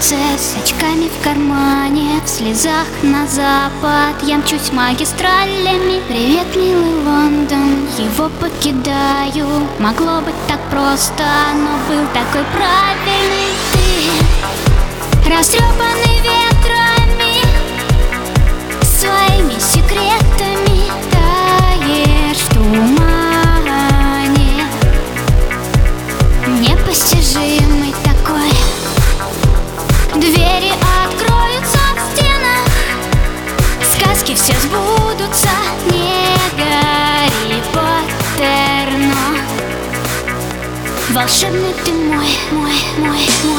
сердце с очками в кармане В слезах на запад. Я мчусь магистралями. Привет, милый Лондон, его покидаю. Могло быть так просто, но был такой правильный Волшебный ты мой, мой, мой, мой